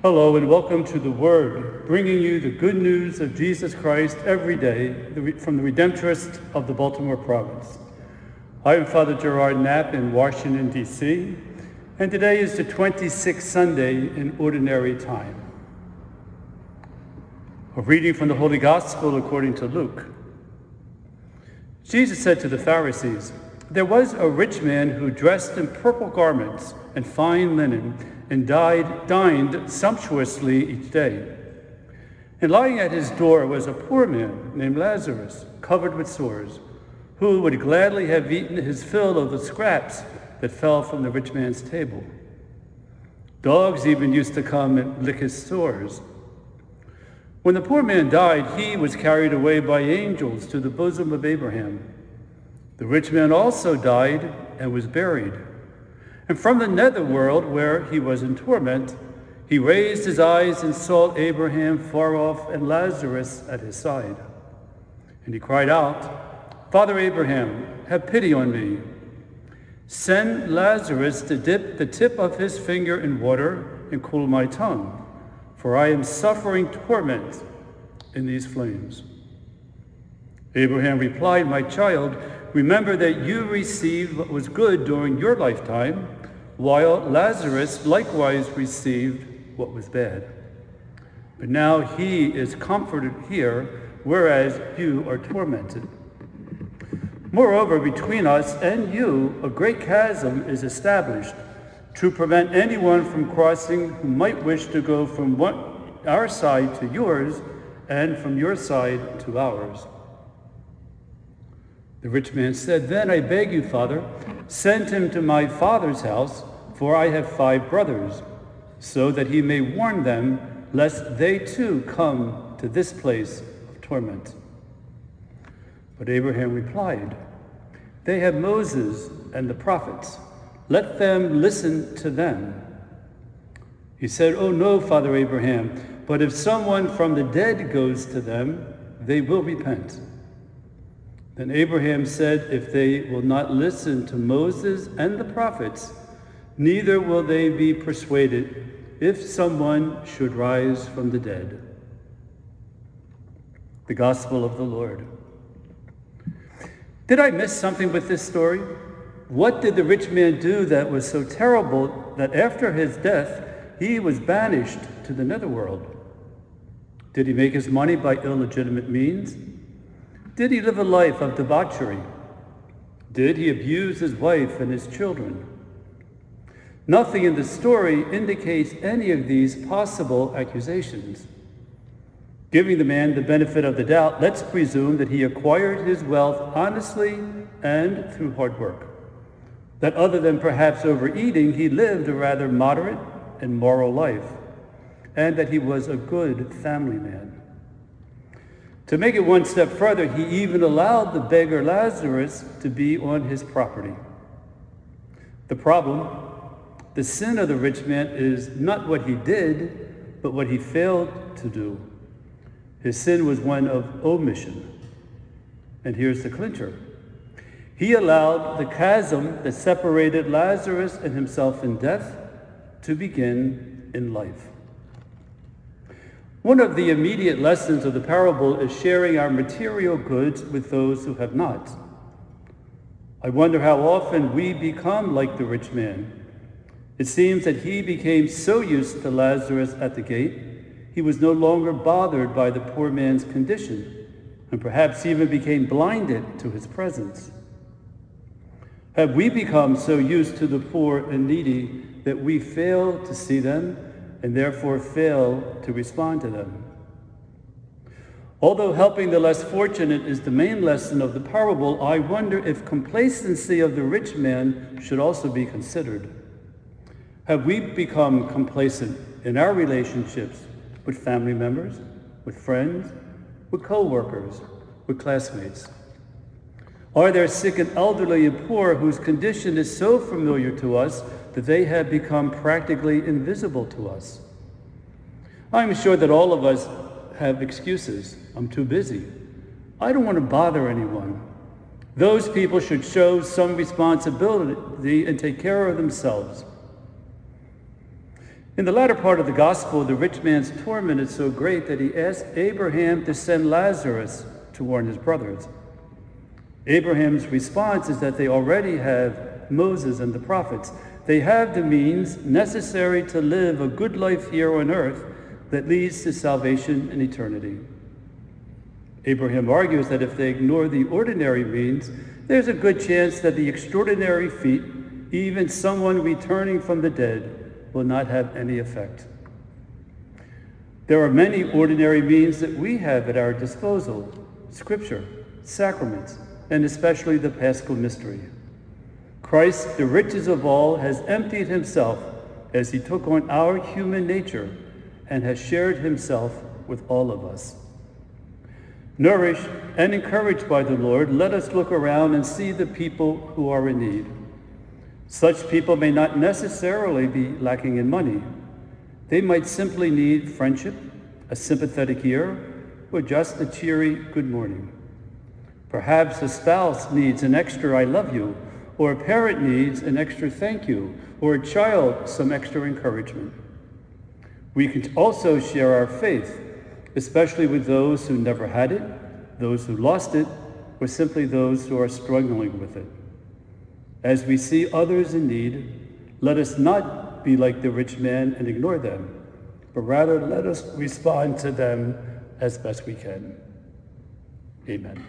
Hello and welcome to The Word, bringing you the good news of Jesus Christ every day from the Redemptorist of the Baltimore Province. I am Father Gerard Knapp in Washington, D.C., and today is the 26th Sunday in Ordinary Time. A reading from the Holy Gospel according to Luke. Jesus said to the Pharisees, There was a rich man who dressed in purple garments and fine linen and died, dined sumptuously each day. And lying at his door was a poor man named Lazarus, covered with sores, who would gladly have eaten his fill of the scraps that fell from the rich man's table. Dogs even used to come and lick his sores. When the poor man died, he was carried away by angels to the bosom of Abraham. The rich man also died and was buried. And from the netherworld, where he was in torment, he raised his eyes and saw Abraham far off and Lazarus at his side. And he cried out, Father Abraham, have pity on me. Send Lazarus to dip the tip of his finger in water and cool my tongue, for I am suffering torment in these flames. Abraham replied, My child, remember that you received what was good during your lifetime while Lazarus likewise received what was bad. But now he is comforted here, whereas you are tormented. Moreover, between us and you, a great chasm is established to prevent anyone from crossing who might wish to go from one, our side to yours and from your side to ours. The rich man said, Then I beg you, Father, send him to my father's house, for I have five brothers, so that he may warn them, lest they too come to this place of torment. But Abraham replied, They have Moses and the prophets. Let them listen to them. He said, Oh no, Father Abraham, but if someone from the dead goes to them, they will repent. Then Abraham said, If they will not listen to Moses and the prophets, neither will they be persuaded if someone should rise from the dead. The Gospel of the Lord. Did I miss something with this story? What did the rich man do that was so terrible that after his death he was banished to the netherworld? Did he make his money by illegitimate means? Did he live a life of debauchery? Did he abuse his wife and his children? Nothing in the story indicates any of these possible accusations. Giving the man the benefit of the doubt, let's presume that he acquired his wealth honestly and through hard work. That other than perhaps overeating, he lived a rather moderate and moral life, and that he was a good family man. To make it one step further, he even allowed the beggar Lazarus to be on his property. The problem, the sin of the rich man is not what he did, but what he failed to do. His sin was one of omission. And here's the clincher. He allowed the chasm that separated Lazarus and himself in death to begin in life. One of the immediate lessons of the parable is sharing our material goods with those who have not. I wonder how often we become like the rich man. It seems that he became so used to Lazarus at the gate, he was no longer bothered by the poor man's condition, and perhaps even became blinded to his presence. Have we become so used to the poor and needy that we fail to see them and therefore fail to respond to them. Although helping the less fortunate is the main lesson of the parable, I wonder if complacency of the rich man should also be considered. Have we become complacent in our relationships with family members, with friends, with co-workers, with classmates? Are there sick and elderly and poor whose condition is so familiar to us that they have become practically invisible to us. I'm sure that all of us have excuses. I'm too busy. I don't want to bother anyone. Those people should show some responsibility and take care of themselves. In the latter part of the gospel, the rich man's torment is so great that he asks Abraham to send Lazarus to warn his brothers. Abraham's response is that they already have Moses and the prophets. They have the means necessary to live a good life here on earth that leads to salvation in eternity. Abraham argues that if they ignore the ordinary means, there's a good chance that the extraordinary feat, even someone returning from the dead, will not have any effect. There are many ordinary means that we have at our disposal scripture, sacraments, and especially the paschal mystery. Christ, the richest of all, has emptied himself as he took on our human nature and has shared himself with all of us. Nourished and encouraged by the Lord, let us look around and see the people who are in need. Such people may not necessarily be lacking in money. They might simply need friendship, a sympathetic ear, or just a cheery good morning. Perhaps a spouse needs an extra I love you, or a parent needs an extra thank you, or a child some extra encouragement. We can also share our faith especially with those who never had it, those who lost it, or simply those who are struggling with it. As we see others in need, let us not be like the rich man and ignore them, but rather let us respond to them as best we can. Amen.